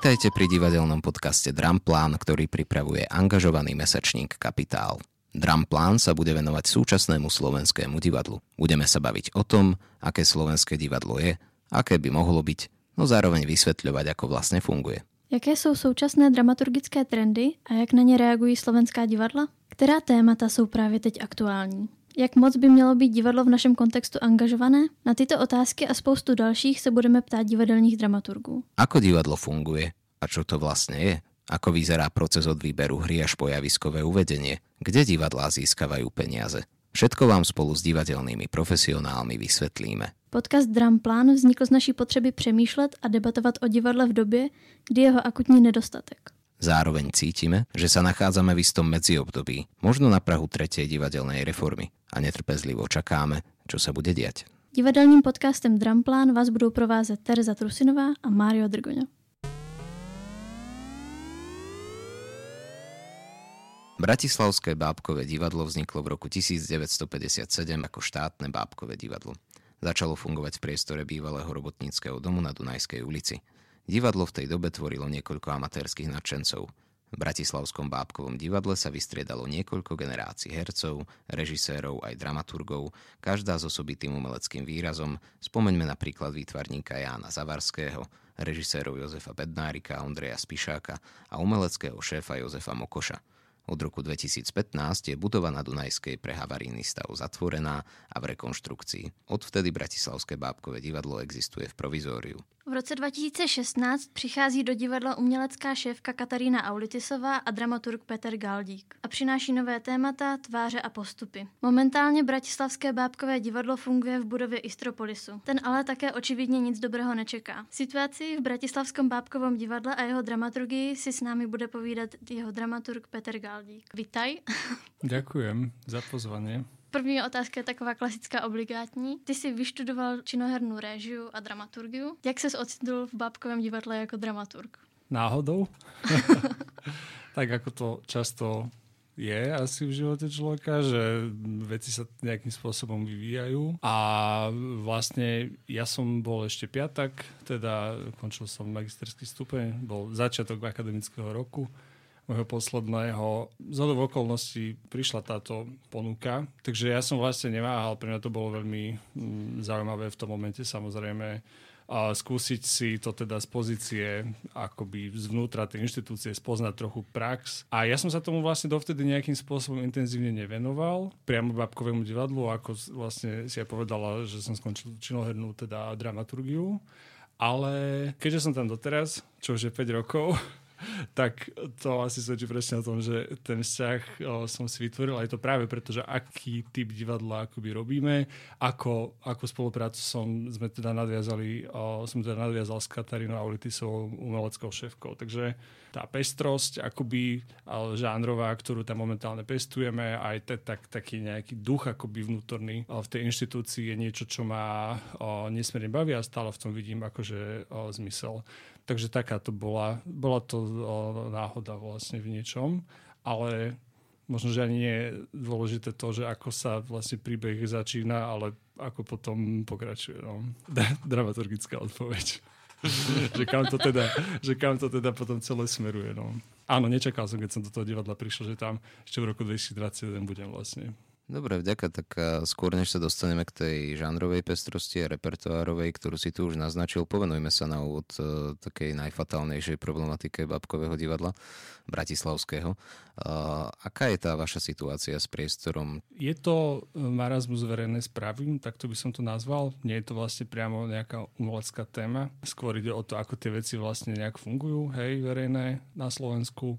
Vitajte pri divadelnom podcaste Dramplán, ktorý pripravuje angažovaný mesačník Kapitál. Dramplán sa bude venovať súčasnému slovenskému divadlu. Budeme sa baviť o tom, aké slovenské divadlo je, aké by mohlo byť, no zároveň vysvetľovať, ako vlastne funguje. Jaké jsou současné dramaturgické trendy a jak na ně reagují slovenská divadla? Která témata jsou právě teď aktuální? Jak moc by mělo být divadlo v našem kontextu angažované? Na tyto otázky a spoustu dalších se budeme ptát divadelních dramaturgů. Ako divadlo funguje? A čo to vlastne je? Ako vyzerá proces od výberu hry až po javiskové uvedenie? Kde divadlá získavajú peniaze? Všetko vám spolu s divadelnými profesionálmi vysvetlíme. Podcast Dramplán vznikl z naší potřeby přemýšlet a debatovat o divadle v době, kdy jeho akutní nedostatek. Zároveň cítime, že sa nachádzame v istom medziobdobí, možno na Prahu tretej divadelnej reformy a netrpezlivo čakáme, čo sa bude diať. Divadelním podcastem Dramplán vás budou provázet Tereza Trusinová a Mário Drgoňo. Bratislavské bábkové divadlo vzniklo v roku 1957 ako štátne bábkové divadlo. Začalo fungovať v priestore bývalého robotníckého domu na Dunajskej ulici – Divadlo v tej dobe tvorilo niekoľko amatérských nadšencov. V Bratislavskom bábkovom divadle sa vystriedalo niekoľko generácií hercov, režisérov aj dramaturgov, každá s osobitým umeleckým výrazom. Spomeňme napríklad výtvarníka Jána Zavarského, režisérov Jozefa Bednárika, Ondreja Spišáka a umeleckého šéfa Jozefa Mokoša. Od roku 2015 je budova na Dunajskej pre havarijný stav zatvorená a v rekonštrukcii. Odvtedy Bratislavské bábkové divadlo existuje v provizóriu. V roce 2016 přichází do divadla umělecká šéfka Katarína Aulitisová a dramaturg Petr Galdík a přináší nové témata, tváře a postupy. Momentálně Bratislavské bábkové divadlo funguje v budově Istropolisu. Ten ale také očividně nic dobrého nečeká. Situaci v Bratislavskom bábkovom divadle a jeho dramaturgii si s námi bude povídat jeho dramaturg Petr Galdík. Vítaj. Ďakujem za pozvanie. První otázka je taková klasická obligátní. Ty jsi vyštudoval činohernou réžiu a dramaturgiu. Jak ses ocitl v Bábkovém divadle jako dramaturg? Náhodou. tak ako to často je asi v živote človeka, že veci sa nejakým spôsobom vyvíjajú. A vlastne ja som bol ešte piatak, teda končil som magisterský stupeň, bol začiatok akademického roku môjho posledného. Z okolností prišla táto ponuka, takže ja som vlastne neváhal, pre mňa to bolo veľmi mm, zaujímavé v tom momente samozrejme a skúsiť si to teda z pozície akoby zvnútra tej inštitúcie spoznať trochu prax. A ja som sa tomu vlastne dovtedy nejakým spôsobom intenzívne nevenoval, priamo babkovému divadlu, ako vlastne si ja povedala, že som skončil činohernú teda dramaturgiu. Ale keďže som tam doteraz, čo už je 5 rokov, tak to asi svedčí presne o tom, že ten vzťah som si vytvoril aj to práve preto, že aký typ divadla akoby robíme, ako, ako spoluprácu som, sme teda nadviazali, som teda nadviazal s Katarínou Aulitisovou umeleckou šéfkou. Takže tá pestrosť akoby žánrová, ktorú tam momentálne pestujeme, aj te, tak, taký nejaký duch akoby vnútorný v tej inštitúcii je niečo, čo ma o, nesmierne baví a stále v tom vidím akože zmysel. Takže taká to bola, bola to náhoda vlastne v niečom, ale možno, že ani nie je dôležité to, že ako sa vlastne príbeh začína, ale ako potom pokračuje. No. Dramaturgická odpoveď. že, kam to teda, že kam to teda potom celé smeruje. No. Áno, nečakal som, keď som do toho divadla prišiel, že tam ešte v roku 2021 budem vlastne. Dobre, vďaka. Tak skôr než sa dostaneme k tej žánrovej pestrosti a repertoárovej, ktorú si tu už naznačil, povenujme sa na úvod uh, takej najfatálnejšej problematike babkového divadla bratislavského. Uh, aká je tá vaša situácia s priestorom? Je to marazmus verejné správy, tak to by som to nazval. Nie je to vlastne priamo nejaká umelecká téma. Skôr ide o to, ako tie veci vlastne nejak fungujú, hej, verejné na Slovensku.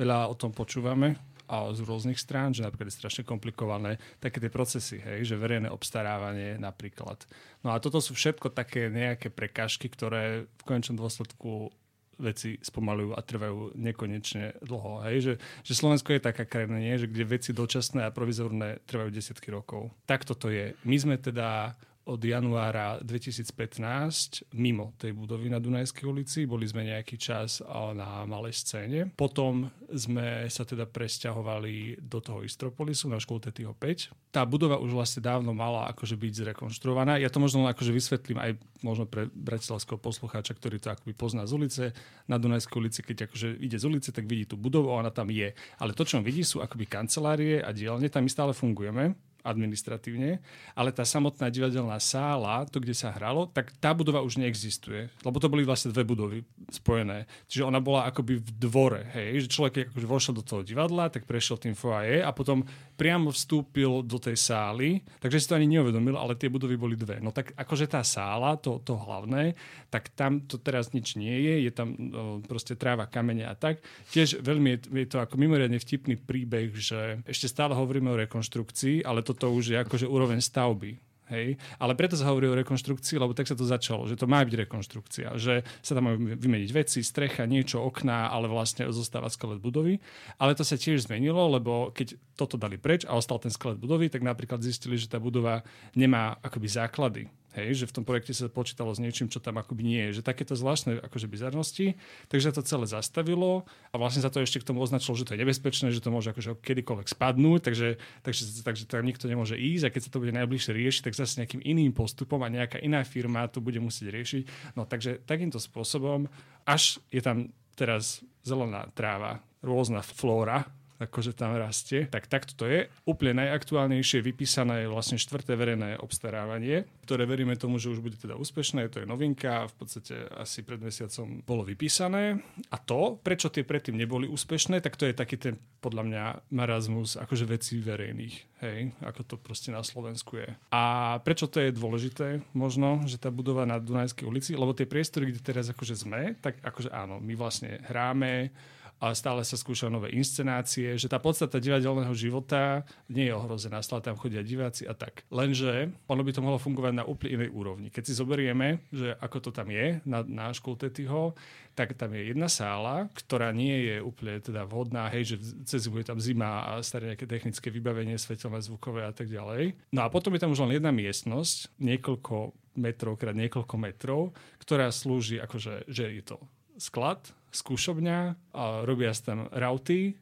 Veľa o tom počúvame, a z rôznych strán, že napríklad je strašne komplikované také tie procesy, hej, že verejné obstarávanie napríklad. No a toto sú všetko také nejaké prekážky, ktoré v konečnom dôsledku veci spomalujú a trvajú nekonečne dlho. Hej? Že, že Slovensko je taká krajina, nie? že kde veci dočasné a provizorné trvajú desiatky rokov. Tak toto je. My sme teda od januára 2015 mimo tej budovy na Dunajskej ulici. Boli sme nejaký čas na malej scéne. Potom sme sa teda presťahovali do toho Istropolisu na školu Tetyho 5. Tá budova už vlastne dávno mala akože byť zrekonštruovaná. Ja to možno akože vysvetlím aj možno pre bratislavského poslucháča, ktorý to akoby pozná z ulice. Na Dunajskej ulici, keď akože ide z ulice, tak vidí tú budovu a ona tam je. Ale to, čo on vidí, sú akoby kancelárie a dielne. Tam my stále fungujeme administratívne, ale tá samotná divadelná sála, to, kde sa hralo, tak tá budova už neexistuje, lebo to boli vlastne dve budovy spojené. Čiže ona bola akoby v dvore, hej, že človek akože vošiel do toho divadla, tak prešiel tým foaje a potom priamo vstúpil do tej sály, takže si to ani neuvedomil, ale tie budovy boli dve. No tak akože tá sála, to, to hlavné, tak tam to teraz nič nie je, je tam no, proste tráva, kamene a tak. Tiež veľmi je, je to ako mimoriadne vtipný príbeh, že ešte stále hovoríme o rekonštrukcii, ale toto už je akože úroveň stavby. Hej? Ale preto sa hovorí o rekonštrukcii, lebo tak sa to začalo, že to má byť rekonštrukcia, že sa tam majú vymeniť veci, strecha, niečo, okná, ale vlastne zostáva skelet budovy. Ale to sa tiež zmenilo, lebo keď toto dali preč a ostal ten skelet budovy, tak napríklad zistili, že tá budova nemá akoby základy. Hej, že v tom projekte sa počítalo s niečím, čo tam akoby nie je. Že takéto zvláštne akože bizarnosti. Takže to celé zastavilo a vlastne sa to ešte k tomu označilo, že to je nebezpečné, že to môže akože kedykoľvek spadnúť, takže, takže, takže tam nikto nemôže ísť a keď sa to bude najbližšie riešiť, tak zase nejakým iným postupom a nejaká iná firma to bude musieť riešiť. No takže takýmto spôsobom, až je tam teraz zelená tráva, rôzna flóra, akože tam rastie. Tak takto to je. Úplne najaktuálnejšie vypísané je vlastne štvrté verejné obstarávanie, ktoré veríme tomu, že už bude teda úspešné. To je novinka, v podstate asi pred mesiacom bolo vypísané. A to, prečo tie predtým neboli úspešné, tak to je taký ten podľa mňa marazmus akože vecí verejných. Hej, ako to proste na Slovensku je. A prečo to je dôležité možno, že tá budova na Dunajskej ulici, lebo tie priestory, kde teraz akože sme, tak akože áno, my vlastne hráme, a stále sa skúšajú nové inscenácie, že tá podstata divadelného života nie je ohrozená, stále tam chodia diváci a tak. Lenže ono by to mohlo fungovať na úplne inej úrovni. Keď si zoberieme, že ako to tam je na, na Tetyho, tak tam je jedna sála, ktorá nie je úplne teda vhodná, hej, že cez bude tam zima a staré nejaké technické vybavenie, svetelné, zvukové a tak ďalej. No a potom je tam už len jedna miestnosť, niekoľko metrov krát niekoľko metrov, ktorá slúži akože, že je to sklad, skúšobňa a robia tam rauty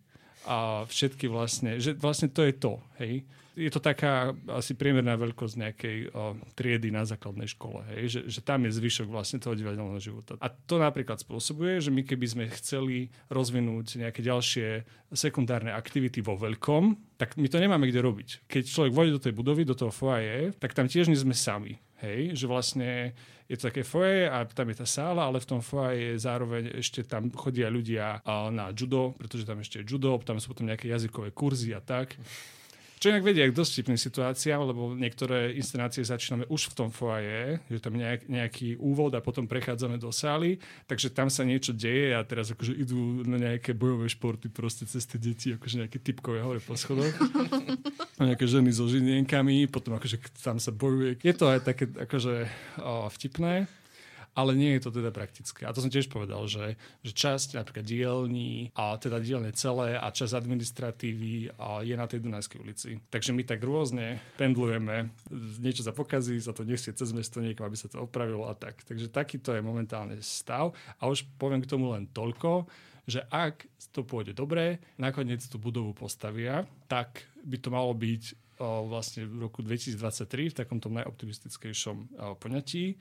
a všetky vlastne, že vlastne to je to, hej. Je to taká asi priemerná veľkosť nejakej o, triedy na základnej škole, hej, že, že tam je zvyšok vlastne toho divadelného života. A to napríklad spôsobuje, že my keby sme chceli rozvinúť nejaké ďalšie sekundárne aktivity vo veľkom, tak my to nemáme kde robiť. Keď človek vojde do tej budovy, do toho foaje, tak tam tiež nie sme sami. Hej, že vlastne je to také foje a tam je tá sála, ale v tom foje zároveň ešte tam chodia ľudia na judo, pretože tam ešte je judo, tam sú potom nejaké jazykové kurzy a tak. Čo inak vedia dosť vtipným situáciám, lebo niektoré inscenácie začíname už v tom foaje, že tam nejak, nejaký úvod a potom prechádzame do sály, takže tam sa niečo deje a teraz akože idú na nejaké bojové športy proste cez tie deti, akože nejaké typkové hore po schodoch. a nejaké ženy so žinienkami, potom akože tam sa bojuje. Je to aj také akože o, vtipné ale nie je to teda praktické. A to som tiež povedal, že, že časť napríklad dielní, a teda dielne celé a časť administratívy a je na tej Dunajskej ulici. Takže my tak rôzne pendlujeme, niečo sa pokazí, sa to nesie cez mesto niekam, aby sa to opravilo a tak. Takže takýto je momentálne stav a už poviem k tomu len toľko, že ak to pôjde dobre, nakoniec tú budovu postavia, tak by to malo byť o, vlastne v roku 2023 v takomto najoptimistickejšom poňatí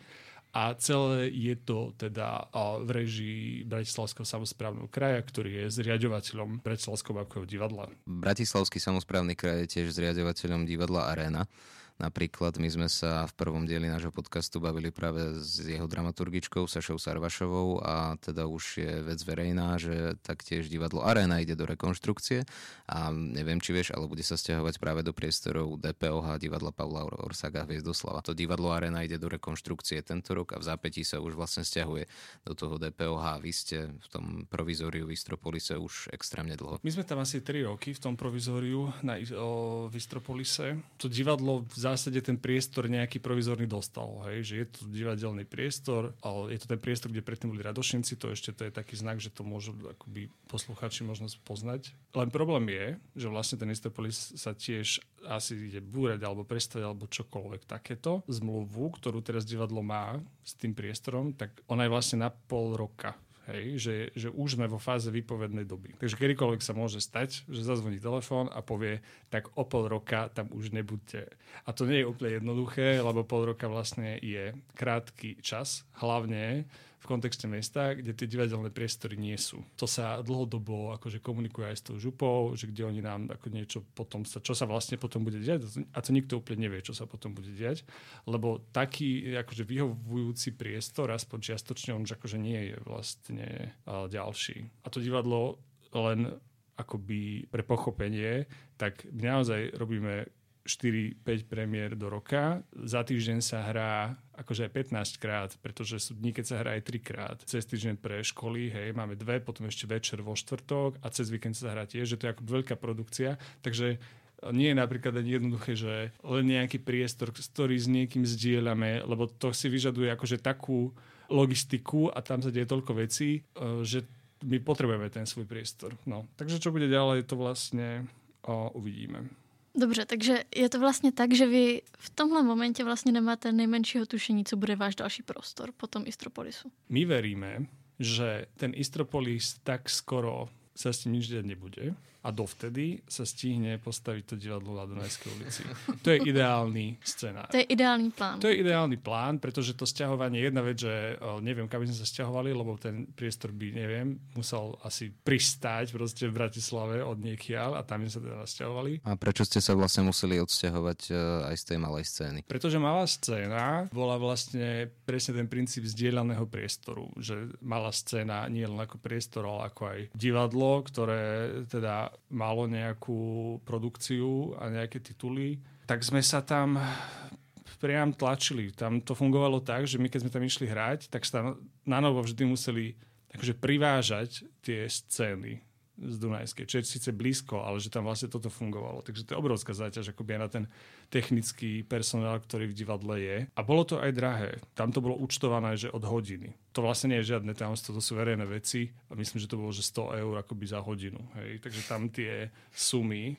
a celé je to teda v režii Bratislavského samozprávneho kraja, ktorý je zriadovateľom Bratislavského bábkového divadla. Bratislavský samozprávny kraj je tiež zriadovateľom divadla Arena. Napríklad my sme sa v prvom dieli nášho podcastu bavili práve s jeho dramaturgičkou Sašou Sarvašovou a teda už je vec verejná, že taktiež divadlo Arena ide do rekonštrukcie a neviem, či vieš, ale bude sa stiahovať práve do priestorov DPOH divadla Pavla Orsaga Hviezdoslava. To divadlo Arena ide do rekonštrukcie tento rok a v zápätí sa už vlastne stiahuje do toho DPOH. Vy ste v tom provizóriu v Istropolise už extrémne dlho. My sme tam asi 3 roky v tom provizóriu na, o, v Istropolise. To divadlo v zásade ten priestor nejaký provizorný dostal. Hej? Že je to divadelný priestor, ale je to ten priestor, kde predtým boli radošinci, to ešte to je taký znak, že to môžu akoby posluchači možno poznať. Len problém je, že vlastne ten Istropolis sa tiež asi ide búrať alebo prestať alebo čokoľvek takéto. Zmluvu, ktorú teraz divadlo má s tým priestorom, tak ona je vlastne na pol roka Hej, že, že už sme vo fáze výpovednej doby. Takže kedykoľvek sa môže stať, že zazvoní telefón a povie, tak o pol roka tam už nebuďte. A to nie je úplne jednoduché, lebo pol roka vlastne je krátky čas, hlavne v kontexte mesta, kde tie divadelné priestory nie sú. To sa dlhodobo akože komunikuje aj s tou župou, že kde oni nám ako niečo potom sa, čo sa vlastne potom bude diať a to nikto úplne nevie, čo sa potom bude diať, lebo taký akože vyhovujúci priestor, aspoň čiastočne on už akože nie je vlastne ďalší. A to divadlo len akoby pre pochopenie, tak my naozaj robíme 4-5 premiér do roka. Za týždeň sa hrá akože aj 15 krát, pretože sú dní, keď sa hrá aj 3 krát. Cez týždeň pre školy, hej, máme dve, potom ešte večer vo štvrtok a cez víkend sa hrá tiež, že to je ako veľká produkcia. Takže nie je napríklad ani jednoduché, že len nejaký priestor, ktorý s niekým zdieľame, lebo to si vyžaduje akože takú logistiku a tam sa deje toľko vecí, e, že my potrebujeme ten svoj priestor. No. Takže čo bude ďalej, to vlastne o, uvidíme. Dobře, takže je to vlastně tak, že vy v tomhle momentě vlastně nemáte nejmenšího tušení, co bude váš další prostor po tom Istropolisu. My veríme, že ten Istropolis tak skoro sa s tým nič nebude a dovtedy sa stihne postaviť to divadlo na Dunajskej ulici. To je ideálny scenár. To je ideálny plán. To je ideálny plán, pretože to sťahovanie, jedna vec, že neviem, kam by sme sa sťahovali, lebo ten priestor by, neviem, musel asi pristáť proste v Bratislave od niekiaľ a tam sme sa teda sťahovali. A prečo ste sa vlastne museli odsťahovať e, aj z tej malej scény? Pretože malá scéna bola vlastne presne ten princíp zdieľaného priestoru, že malá scéna nie len ako priestor, ale ako aj divadlo, ktoré teda malo nejakú produkciu a nejaké tituly, tak sme sa tam priam tlačili. Tam to fungovalo tak, že my keď sme tam išli hrať, tak sa na novo vždy museli akože privážať tie scény z Dunajskej, čo je síce blízko, ale že tam vlastne toto fungovalo. Takže to je obrovská záťaž akoby aj na ten technický personál, ktorý v divadle je. A bolo to aj drahé. Tam to bolo účtované, že od hodiny. To vlastne nie je žiadne tajomstvo, to sú verejné veci a myslím, že to bolo, že 100 eur akoby za hodinu. Hej. Takže tam tie sumy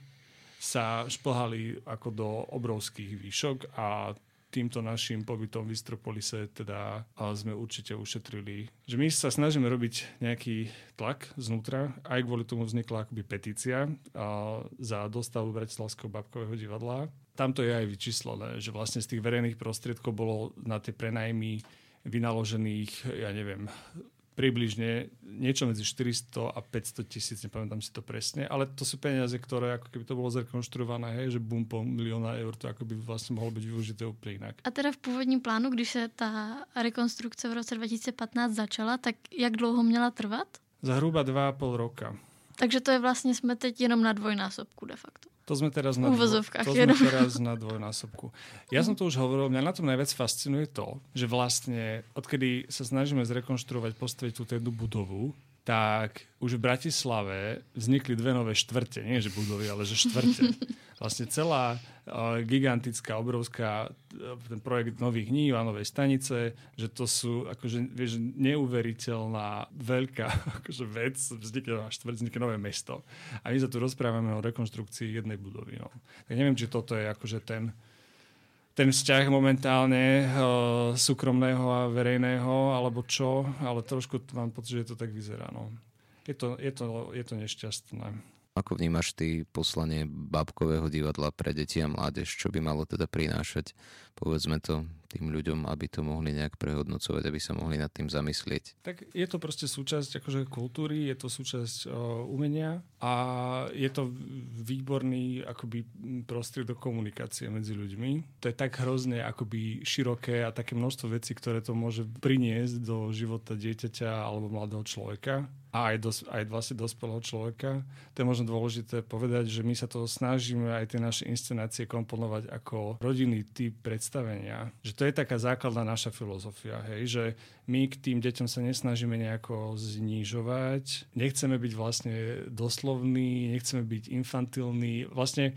sa šplhali ako do obrovských výšok a týmto našim pobytom v Istropolise teda sme určite ušetrili. Že my sa snažíme robiť nejaký tlak znútra, aj kvôli tomu vznikla akoby petícia za dostavu Bratislavského babkového divadla. Tam to je aj vyčíslené, že vlastne z tých verejných prostriedkov bolo na tie prenajmy vynaložených, ja neviem, približne niečo medzi 400 a 500 tisíc, nepamätám si to presne, ale to sú peniaze, ktoré ako keby to bolo zrekonštruované, hej, že bum po milióna eur, to ako by vlastne mohlo byť využité úplne inak. A teda v původním plánu, když se ta rekonstrukce v roce 2015 začala, tak jak dlouho měla trvat? Za hruba 2,5 roka. Takže to je vlastně, jsme teď jenom na dvojnásobku de facto. To sme teraz na, dvoj, to sme teraz na dvojnásobku. Ja som to už hovoril, mňa na tom najviac fascinuje to, že vlastne odkedy sa snažíme zrekonštruovať, postaviť túto jednu budovu, tak už v Bratislave vznikli dve nové štvrte. Nie, že budovy, ale že štvrte. Vlastne celá uh, gigantická, obrovská uh, ten projekt Nových hnív a Novej stanice, že to sú akože, vieš, neuveriteľná veľká akože vec, vznikne nová štvrť, vznikne nové mesto. A my sa tu rozprávame o rekonštrukcii jednej budovy. No. Tak neviem, či toto je akože ten ten vzťah momentálne uh, súkromného a verejného, alebo čo, ale trošku mám pocit, že to tak vyzerá. No. Je, to, je, to, je to nešťastné. Ako vnímaš ty poslanie babkového divadla pre deti a mládež? Čo by malo teda prinášať, povedzme to, tým ľuďom, aby to mohli nejak prehodnocovať, aby sa mohli nad tým zamyslieť? Tak je to proste súčasť akože kultúry, je to súčasť uh, umenia a je to výborný akoby prostriedok komunikácie medzi ľuďmi. To je tak hrozne akoby široké a také množstvo vecí, ktoré to môže priniesť do života dieťaťa alebo mladého človeka a aj, dos, aj vlastne dospelého človeka. To je možno dôležité povedať, že my sa to snažíme aj tie naše inscenácie komponovať ako rodinný typ predstavenia. Že to je taká základná naša filozofia, hej, že my k tým deťom sa nesnažíme nejako znižovať, nechceme byť vlastne doslovní, nechceme byť infantilní. Vlastne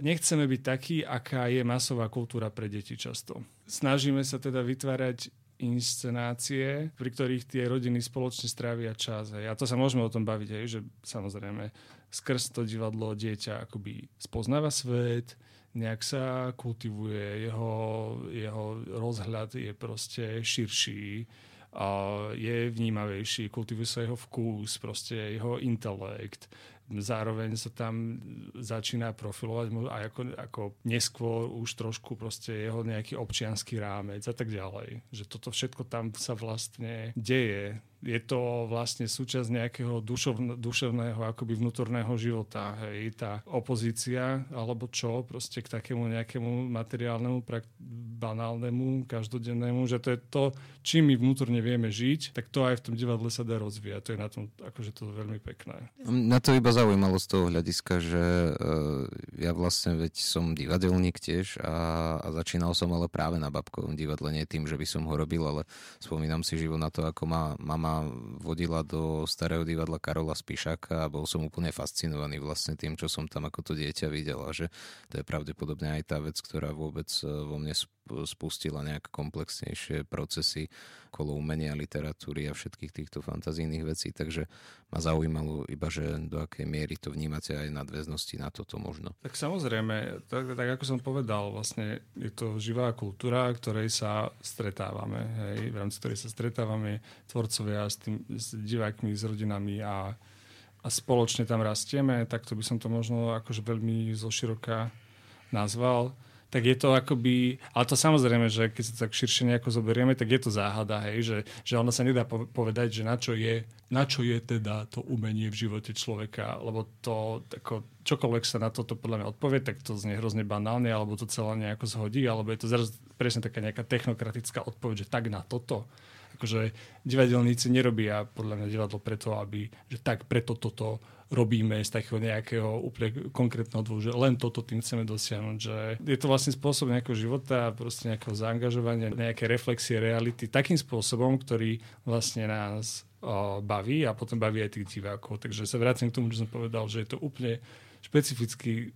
nechceme byť takí, aká je masová kultúra pre deti často. Snažíme sa teda vytvárať inscenácie, pri ktorých tie rodiny spoločne strávia čas. Hej. A to sa môžeme o tom baviť, hej, že samozrejme skrz to divadlo dieťa akoby spoznáva svet, nejak sa kultivuje, jeho, jeho rozhľad je proste širší, a je vnímavejší, kultivuje sa jeho vkus, proste jeho intelekt zároveň sa tam začína profilovať aj ako, ako neskôr už trošku proste jeho nejaký občianský rámec a tak ďalej. Že toto všetko tam sa vlastne deje je to vlastne súčasť nejakého dušovn- duševného akoby vnútorného života. Hej, tá opozícia, alebo čo, proste k takému nejakému materiálnemu, prak- banálnemu, každodennému, že to je to, čím my vnútorne vieme žiť, tak to aj v tom divadle sa dá rozvíjať. To je na tom akože to veľmi pekné. Na to iba zaujímalo z toho hľadiska, že uh, ja vlastne veď som divadelník tiež a, a začínal som ale práve na babkovom divadle, nie tým, že by som ho robil, ale spomínam si živo na to, ako ma mama vodila do starého divadla Karola Spišaka a bol som úplne fascinovaný vlastne tým, čo som tam ako to dieťa videl a že to je pravdepodobne aj tá vec, ktorá vôbec eh, vo mne spustila nejak komplexnejšie procesy kolo umenia, literatúry a všetkých týchto fantazijných vecí, takže ma zaujímalo iba, že do akej miery to vnímate aj nadväznosti na toto možno. Tak samozrejme, tak, tak ako som povedal, vlastne je to živá kultúra, ktorej sa stretávame, hej, v rámci ktorej sa stretávame tvorcovia s, tým, s divákmi, s rodinami a, a spoločne tam rastieme, tak to by som to možno akože veľmi zoširoka nazval tak je to akoby, ale to samozrejme, že keď sa tak širšie nejako zoberieme, tak je to záhada, hej, že, že ono sa nedá povedať, že na čo je, na čo je teda to umenie v živote človeka, lebo to, ako, čokoľvek sa na toto podľa mňa odpovie, tak to znie hrozne banálne, alebo to celé nejako zhodí, alebo je to zrazu presne taká nejaká technokratická odpoveď, že tak na toto. Akože divadelníci nerobia podľa mňa divadlo preto, aby, že tak preto toto robíme z takého nejakého úplne konkrétneho dôvodu, že len toto tým chceme dosiahnuť, že je to vlastne spôsob nejakého života proste nejakého zaangažovania, nejaké reflexie reality takým spôsobom, ktorý vlastne nás o, baví a potom baví aj tých divákov. Takže sa vrátim k tomu, čo som povedal, že je to úplne špecifický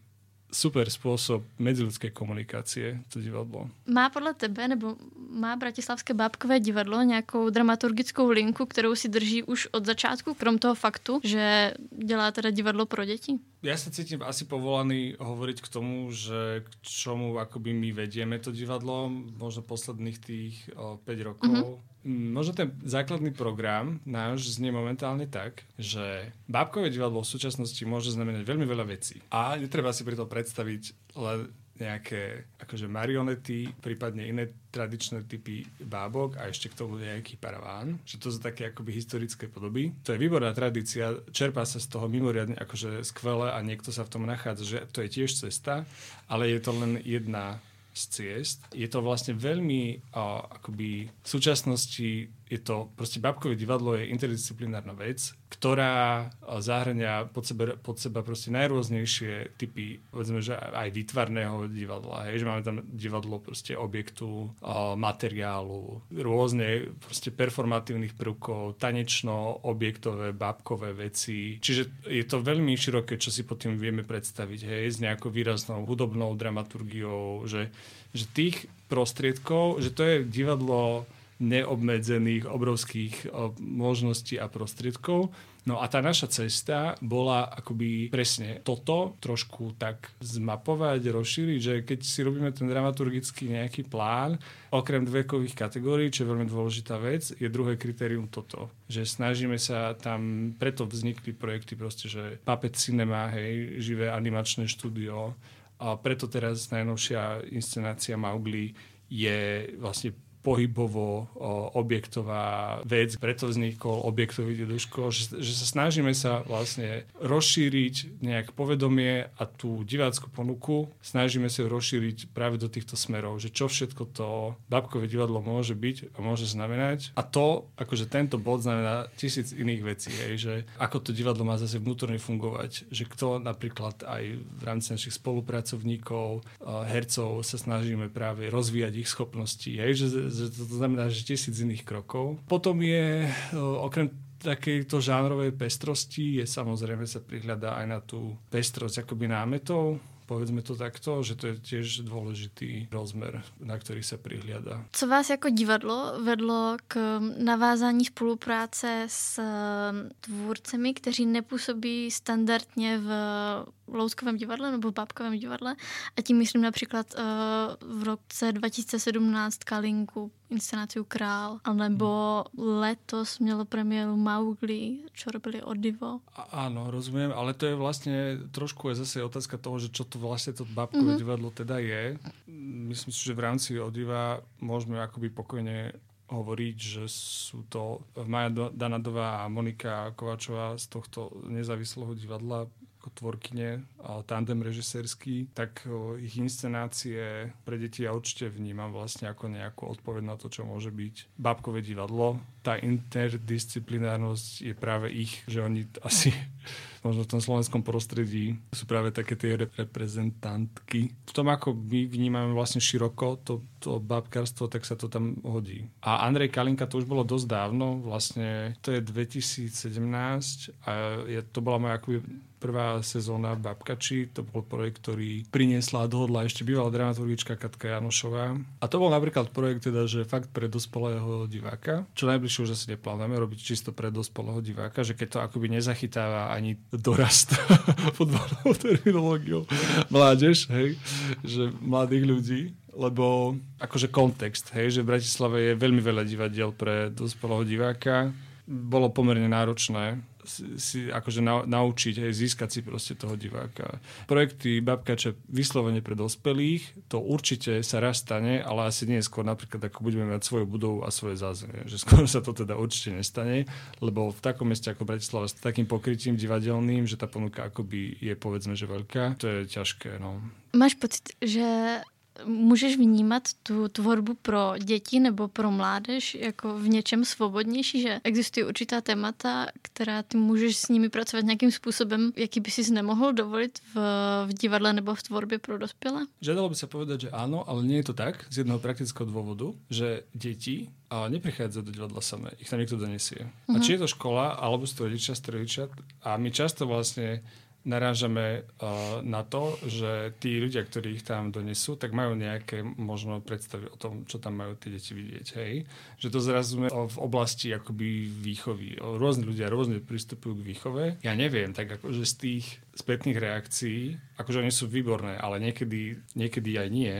super spôsob medziludskej komunikácie, to divadlo. Má podle tebe, nebo má Bratislavské bábkové divadlo nějakou dramaturgickou linku, kterou si drží už od začátku, krom toho faktu, že dělá teda divadlo pro děti? Ja sa cítim asi povolaný hovoriť k tomu, že k čomu akoby my vedieme to divadlo, možno posledných tých o, 5 rokov. Mm-hmm Možno ten základný program náš znie momentálne tak, že bábkové divadlo v súčasnosti môže znamenať veľmi veľa vecí. A netreba si pri to predstaviť len nejaké akože marionety, prípadne iné tradičné typy bábok a ešte k tomu nejaký paraván. Že to sú také akoby historické podoby. To je výborná tradícia, čerpá sa z toho mimoriadne akože skvelé a niekto sa v tom nachádza, že to je tiež cesta, ale je to len jedna z ciest. Je to vlastne veľmi uh, akoby v súčasnosti je to, proste babkové divadlo je interdisciplinárna vec, ktorá zahrania pod seba, pod seba proste najrôznejšie typy, povedzme, že aj výtvarného divadla, hej, že máme tam divadlo proste objektu, materiálu, rôzne proste performatívnych prvkov, tanečno-objektové, babkové veci. Čiže je to veľmi široké, čo si pod tým vieme predstaviť, hej, s nejakou výraznou hudobnou dramaturgiou, že, že tých prostriedkov, že to je divadlo neobmedzených obrovských možností a prostriedkov. No a tá naša cesta bola akoby presne toto, trošku tak zmapovať, rozšíriť, že keď si robíme ten dramaturgický nejaký plán, okrem dvekových kategórií, čo je veľmi dôležitá vec, je druhé kritérium toto. Že snažíme sa tam, preto vznikli projekty proste, že Puppet Cinema, hej, živé animačné štúdio, a preto teraz najnovšia inscenácia Maugli je vlastne pohybovo objektová vec, preto vznikol objektový deduško, že, že sa snažíme sa vlastne rozšíriť nejak povedomie a tú divácku ponuku snažíme sa ju rozšíriť práve do týchto smerov, že čo všetko to babkové divadlo môže byť a môže znamenať. A to, akože tento bod znamená tisíc iných vecí, hej, že ako to divadlo má zase vnútorne fungovať, že kto napríklad aj v rámci našich spolupracovníkov, hercov sa snažíme práve rozvíjať ich schopnosti, hej, že to znamená, že tisíc iných krokov. Potom je, okrem takejto žánrovej pestrosti je samozrejme sa prihľadá aj na tú pestrosť akoby námetov, Povedzme to takto, že to je tiež dôležitý rozmer, na ktorý sa prihliada. Co vás jako divadlo vedlo k navázání spolupráce s tvůrcemi, kteří nepůsobí standardně v Louskovém divadle nebo v Bábkovém divadle a tím myslím například uh, v roce 2017 Kalinku inscenáciu Král, alebo letos mělo premiéru Maugli, čo robili Odivo. Áno, rozumiem, ale to je vlastne trošku je zase otázka toho, že čo to vlastne to Bábkové mm-hmm. divadlo teda je. Myslím si, že v rámci Odiva môžeme akoby pokojne hovoriť, že sú to Maja Danadová a Monika Kovačová z tohto nezávislého divadla ako tvorkyne, tandem režisérsky, tak ich inscenácie pre deti ja určite vnímam vlastne ako nejakú odpoveď na to, čo môže byť bábkové divadlo. Tá interdisciplinárnosť je práve ich, že oni asi možno v tom slovenskom prostredí sú práve také tie reprezentantky. V tom, ako my vnímame vlastne široko to, to babkarstvo, tak sa to tam hodí. A Andrej Kalinka to už bolo dosť dávno, vlastne to je 2017 a je, to bola moja akoby prvá sezóna Babkači. To bol projekt, ktorý priniesla a dohodla ešte bývalá dramaturgička Katka Janošová. A to bol napríklad projekt, teda, že fakt pre dospelého diváka, čo najbližšie už asi neplánujeme robiť čisto pre dospelého diváka, že keď to akoby nezachytáva ani dorast futbalovou terminológiou mládež, hej, že mladých ľudí, lebo akože kontext, hej, že v Bratislave je veľmi veľa divadiel pre dospelého diváka. Bolo pomerne náročné si akože na, naučiť, aj získať si proste toho diváka. Projekty Babkače vyslovene pre dospelých, to určite sa raz stane, ale asi nie skôr napríklad, ako budeme mať svoju budovu a svoje zázemie. Že skôr sa to teda určite nestane, lebo v takom meste ako Bratislava s takým pokrytím divadelným, že tá ponuka akoby je povedzme, že veľká, to je ťažké. No. Máš pocit, že můžeš vnímat tu tvorbu pro děti nebo pro mládež jako v něčem svobodnější, že existují určitá témata, která ty můžeš s nimi pracovat nějakým způsobem, jaký by si nemohl dovolit v, v divadle nebo v tvorbě pro dospělé? Žiadalo by sa povedať, že áno, ale nie je to tak z jedného praktického dôvodu, že deti a neprichádzajú do divadla samé, ich tam niekto donesie. Uh-huh. A mhm. či je to škola, alebo sú to rodičia, strojčia, a my často vlastne narážame uh, na to, že tí ľudia, ktorí ich tam donesú, tak majú nejaké možno predstavy o tom, čo tam majú tie deti vidieť. Hej? Že to zrazu v oblasti akoby výchovy. Rôzni ľudia rôzne pristupujú k výchove. Ja neviem, tak akože z tých spätných reakcií, akože oni sú výborné, ale niekedy, niekedy aj nie,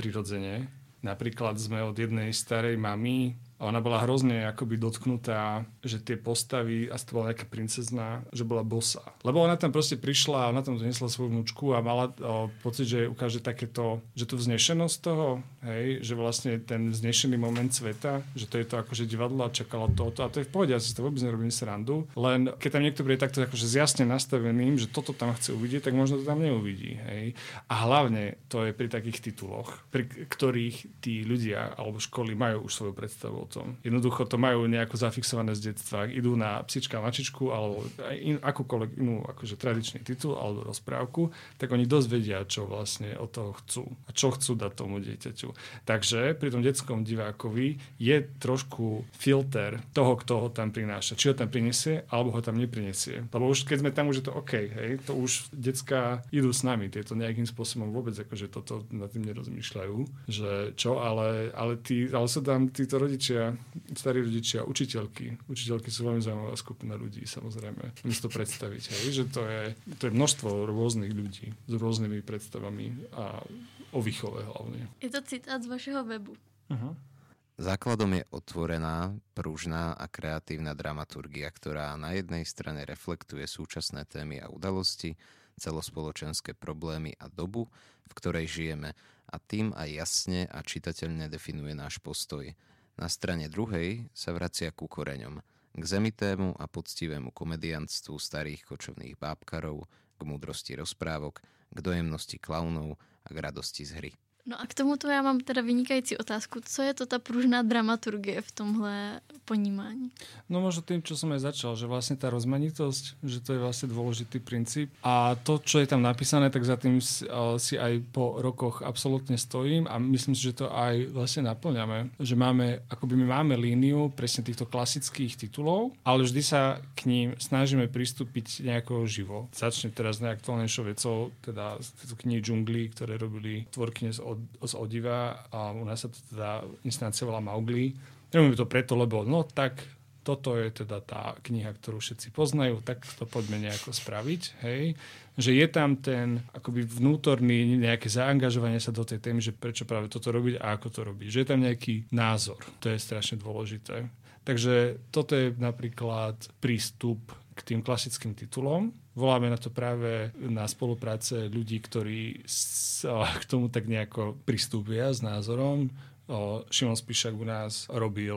prirodzene. Napríklad sme od jednej starej mamy a ona bola hrozne akoby dotknutá, že tie postavy, a to bola nejaká princezná, že bola bosa. Lebo ona tam proste prišla a ona tam donesla svoju vnúčku a mala o, pocit, že ukáže takéto, že tu vznešenosť toho, hej, že vlastne ten vznešený moment sveta, že to je to akože divadlo a čakalo to, to a to je v pohode, ja si to vôbec nerobím srandu, len keď tam niekto príde takto akože s jasne nastaveným, že toto tam chce uvidieť, tak možno to tam neuvidí, hej. A hlavne to je pri takých tituloch, pri ktorých tí ľudia alebo školy majú už svoju predstavu tom. Jednoducho to majú nejako zafixované z detstva. Idú na psička mačičku alebo in, akúkoľvek inú akože tradičný titul alebo rozprávku, tak oni dosť vedia, čo vlastne od toho chcú a čo chcú dať tomu dieťaťu. Takže pri tom detskom divákovi je trošku filter toho, kto ho tam prináša. Či ho tam prinesie, alebo ho tam neprinesie. Lebo už keď sme tam, už je to OK, hej, to už detská idú s nami, tieto nejakým spôsobom vôbec akože toto nad tým nerozmýšľajú, že čo, ale, ale, tí, ale sú tam títo rodičia rodičia, starí rodičia, učiteľky. Učiteľky sú veľmi zaujímavá skupina ľudí, samozrejme. Si to predstaviť, hej, že to je, to je množstvo rôznych ľudí s rôznymi predstavami a o výchove hlavne. Je to citát z vašeho webu. Uh-huh. Základom je otvorená, pružná a kreatívna dramaturgia, ktorá na jednej strane reflektuje súčasné témy a udalosti, celospoločenské problémy a dobu, v ktorej žijeme a tým aj jasne a čitateľne definuje náš postoj. Na strane druhej sa vracia ku koreňom, k zemitému a poctivému komediantstvu starých kočovných bábkarov, k múdrosti rozprávok, k dojemnosti klaunov a k radosti z hry. No a k tomuto já mám teda vynikající otázku. Co je to ta pružná dramaturgie v tomhle ponímání? No možno tým, čo som aj začal, že vlastne tá rozmanitosť, že to je vlastne dôležitý princíp. A to, čo je tam napísané, tak za tým si aj po rokoch absolútne stojím a myslím si, že to aj vlastne naplňame. Že máme, akoby my máme líniu presne týchto klasických titulov, ale vždy sa k ním snažíme pristúpiť nejako živo. Začne teraz najaktuálnejšou vecou, teda knihy džungly, ktoré robili tvorkyne z, od, z Odiva a u nás sa to teda instancia volá Maugli. Robíme to preto, lebo no tak toto je teda tá kniha, ktorú všetci poznajú, tak to poďme nejako spraviť, hej. Že je tam ten akoby vnútorný nejaké zaangažovanie sa do tej témy, že prečo práve toto robiť a ako to robiť. Že je tam nejaký názor. To je strašne dôležité. Takže toto je napríklad prístup k tým klasickým titulom. Voláme na to práve na spolupráce ľudí, ktorí k tomu tak nejako pristúpia s názorom, Šimon Spišak u nás robil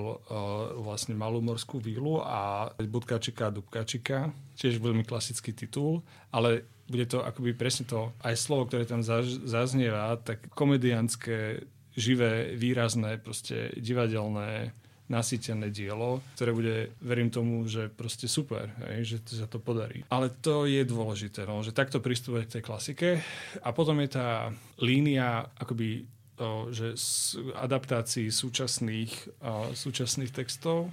vlastne malú morskú vílu a Budkačika a Dubkačika, tiež veľmi klasický titul, ale bude to akoby presne to, aj slovo, ktoré tam zaznieva, tak komedianské, živé, výrazné, proste divadelné, nasýtené dielo, ktoré bude, verím tomu, že proste super, hej, že sa to podarí. Ale to je dôležité, no, že takto pristúpať k tej klasike. A potom je tá línia akoby že adaptácií súčasných, súčasných textov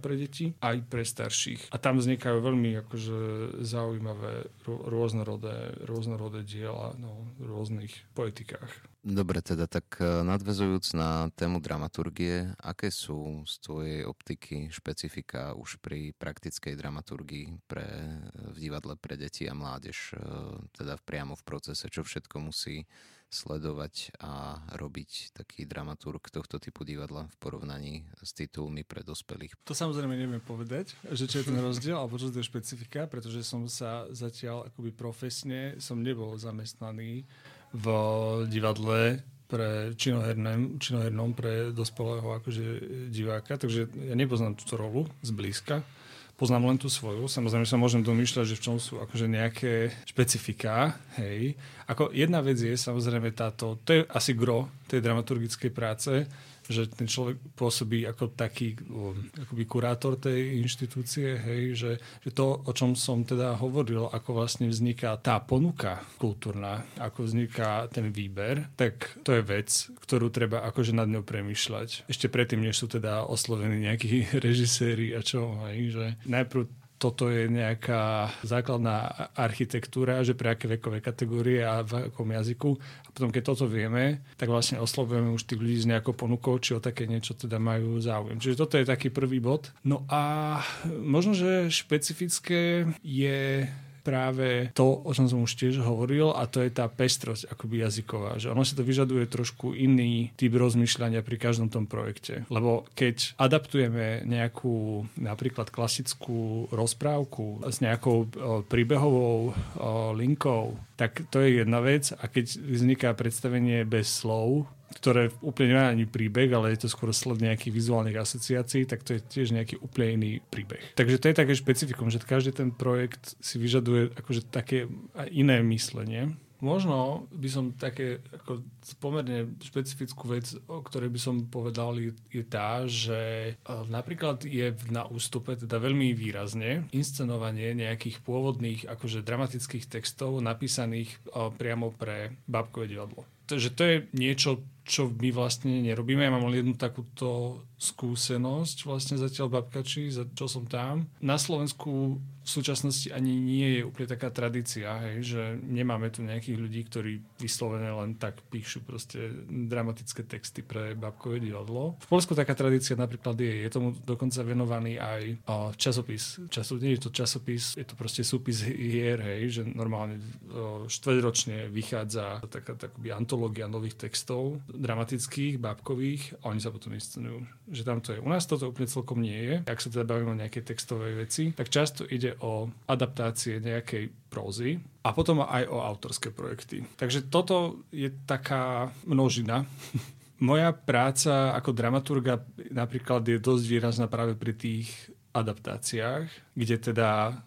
pre deti, aj pre starších. A tam vznikajú veľmi akože zaujímavé rôznorodé, rôznorodé diela no, v rôznych poetikách. Dobre, teda tak e, nadvezujúc na tému dramaturgie, aké sú z tvojej optiky špecifika už pri praktickej dramaturgii pre, v divadle pre deti a mládež, e, teda priamo v procese, čo všetko musí sledovať a robiť taký dramaturg tohto typu divadla v porovnaní s titulmi pre dospelých? To samozrejme neviem povedať, že čo je ten rozdiel alebo čo je špecifika, pretože som sa zatiaľ akoby profesne som nebol zamestnaný v divadle pre činohernom, činohernom pre dospelého akože diváka, takže ja nepoznám túto rolu zblízka poznám len tú svoju. Samozrejme sa môžem domýšľať, že v čom sú akože nejaké špecifiká. Hej. Ako jedna vec je samozrejme táto, to je asi gro tej dramaturgickej práce, že ten človek pôsobí ako taký akoby kurátor tej inštitúcie, hej, že, že to, o čom som teda hovoril, ako vlastne vzniká tá ponuka kultúrna, ako vzniká ten výber, tak to je vec, ktorú treba akože nad ňou premyšľať. Ešte predtým, než sú teda oslovení nejakí režiséri a čo, hej, že najprv toto je nejaká základná architektúra, že pre aké vekové kategórie a v akom jazyku. A potom, keď toto vieme, tak vlastne oslovujeme už tých ľudí s nejakou ponukou, či o také niečo teda majú záujem. Čiže toto je taký prvý bod. No a možno, že špecifické je práve to, o čom som už tiež hovoril, a to je tá pestrosť akoby jazyková. Že ono si to vyžaduje trošku iný typ rozmýšľania pri každom tom projekte. Lebo keď adaptujeme nejakú napríklad klasickú rozprávku s nejakou príbehovou linkou, tak to je jedna vec. A keď vzniká predstavenie bez slov, ktoré úplne nemá ani príbeh, ale je to skôr sled nejakých vizuálnych asociácií, tak to je tiež nejaký úplne iný príbeh. Takže to je také špecifikum, že každý ten projekt si vyžaduje akože také iné myslenie. Možno by som také ako pomerne špecifickú vec, o ktorej by som povedal, je, tá, že e, napríklad je na ústupe teda veľmi výrazne inscenovanie nejakých pôvodných akože dramatických textov napísaných e, priamo pre bábkové divadlo. Takže to je niečo, čo my vlastne nerobíme. Ja mám len jednu takúto skúsenosť vlastne zatiaľ babkači, čo som tam. Na Slovensku v súčasnosti ani nie je úplne taká tradícia, hej, že nemáme tu nejakých ľudí, ktorí vyslovene len tak píšu proste dramatické texty pre babkové divadlo. V Polsku taká tradícia napríklad je, je tomu dokonca venovaný aj o, časopis. Času, nie je to časopis, je to proste súpis hier, hej, že normálne štvrťročne vychádza taká antológia nových textov dramatických, bábkových a oni sa potom inscenujú. Že tam to je. U nás toto úplne celkom nie je. Ak sa teda bavíme o nejakej textovej veci, tak často ide o adaptácie nejakej prózy a potom aj o autorské projekty. Takže toto je taká množina. Moja práca ako dramaturga napríklad je dosť výrazná práve pri tých adaptáciách, kde teda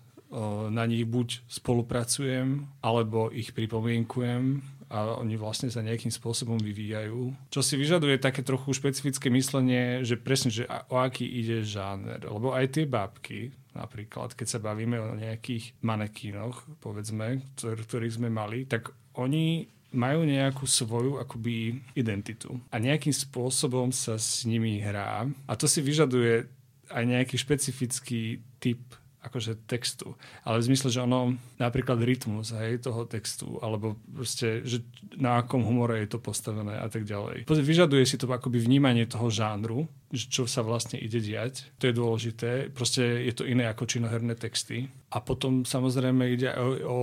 na nich buď spolupracujem, alebo ich pripomienkujem a oni vlastne sa nejakým spôsobom vyvíjajú. Čo si vyžaduje také trochu špecifické myslenie, že presne, že o aký ide žáner. Lebo aj tie bábky, napríklad, keď sa bavíme o nejakých manekínoch, povedzme, ktor- ktorých sme mali, tak oni majú nejakú svoju akoby identitu. A nejakým spôsobom sa s nimi hrá. A to si vyžaduje aj nejaký špecifický typ akože textu. Ale v zmysle, že ono napríklad rytmus hej, toho textu, alebo proste, že na akom humore je to postavené a tak ďalej. Vyžaduje si to akoby vnímanie toho žánru, čo sa vlastne ide diať. To je dôležité. Proste je to iné ako činoherné texty. A potom samozrejme ide o, o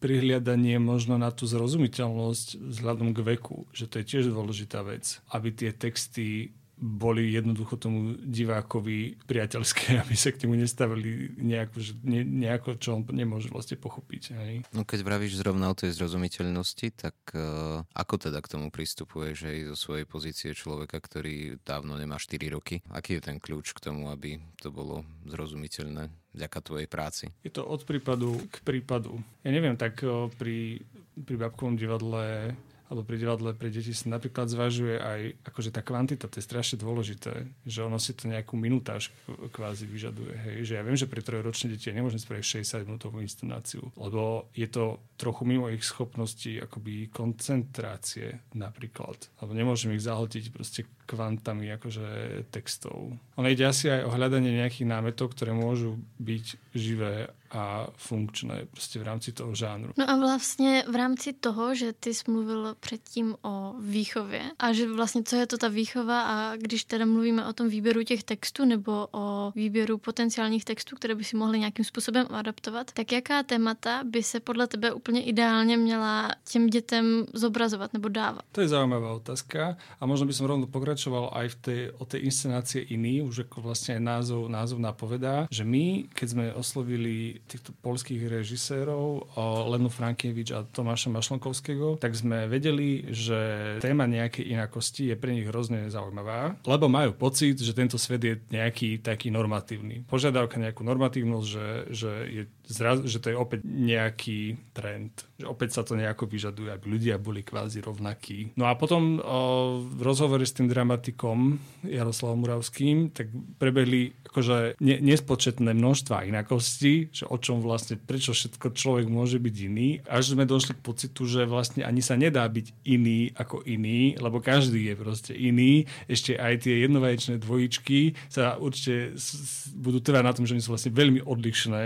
prihliadanie možno na tú zrozumiteľnosť vzhľadom k veku, že to je tiež dôležitá vec, aby tie texty boli jednoducho tomu divákovi priateľské, aby sa k nemu nestavili nejako, že ne, nejako čo on nemôže vlastne pochopiť. Hej. No keď vravíš zrovna o tej zrozumiteľnosti, tak uh, ako teda k tomu pristupuješ aj zo svojej pozície človeka, ktorý dávno nemá 4 roky? Aký je ten kľúč k tomu, aby to bolo zrozumiteľné vďaka tvojej práci? Je to od prípadu k prípadu. Ja neviem, tak uh, pri, pri babkovom divadle alebo pri divadle pre deti sa napríklad zvažuje aj akože tá kvantita, to je strašne dôležité, že ono si to nejakú minutáž kvázi vyžaduje. Hej? Že ja viem, že pre trojročné deti ja nemôžem spraviť 60 minútovú inscenáciu, lebo je to trochu mimo ich schopností akoby koncentrácie napríklad. Alebo nemôžem ich zahltiť proste kvantami akože textov. Ono ide asi aj o hľadanie nejakých námetov, ktoré môžu byť živé a funkčné prostě v rámci toho žánru. No a vlastně v rámci toho, že ty jsi mluvil předtím o výchově a že vlastně co je to ta výchova a když teda mluvíme o tom výběru těch textů nebo o výběru potenciálních textů, které by si mohly nějakým způsobem adaptovat, tak jaká témata by se podle tebe úplně ideálně měla těm dětem zobrazovat nebo dávat? To je zaujímavá otázka a možno by som rovno pokračoval aj v tej, o tej inscenácie iný, už ako vlastne názov, názov napovedá, že my, keď sme oslovili týchto polských režisérov, Lenu Frankievič a Tomáša Mašlonkovského, tak sme vedeli, že téma nejakej inakosti je pre nich hrozne zaujímavá, lebo majú pocit, že tento svet je nejaký taký normatívny. Požiadavka nejakú normatívnosť, že, že, je zraz, že to je opäť nejaký trend, že opäť sa to nejako vyžaduje, aby ľudia boli kvázi rovnakí. No a potom o, v rozhovore s tým dramatikom Jaroslavom Muravským, tak prebehli akože ne, nespočetné množstva inakostí, že o čom vlastne, prečo všetko človek môže byť iný, až sme došli k pocitu, že vlastne ani sa nedá byť iný ako iný, lebo každý je proste iný. Ešte aj tie jednovaječné dvojičky sa určite budú trvať na tom, že oni sú vlastne veľmi odlišné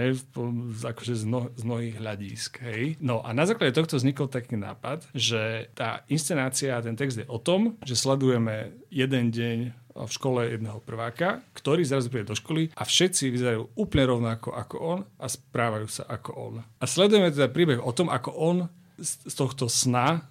akože z, no, mnohých hľadísk. Hej? No a na základe tohto vznikol taký nápad, že tá inscenácia a ten text je o tom, že sledujeme jeden deň v škole jedného prváka, ktorý zrazu príde do školy a všetci vyzerajú úplne rovnako ako on a správajú sa ako on. A sledujeme teda príbeh o tom, ako on z tohto sna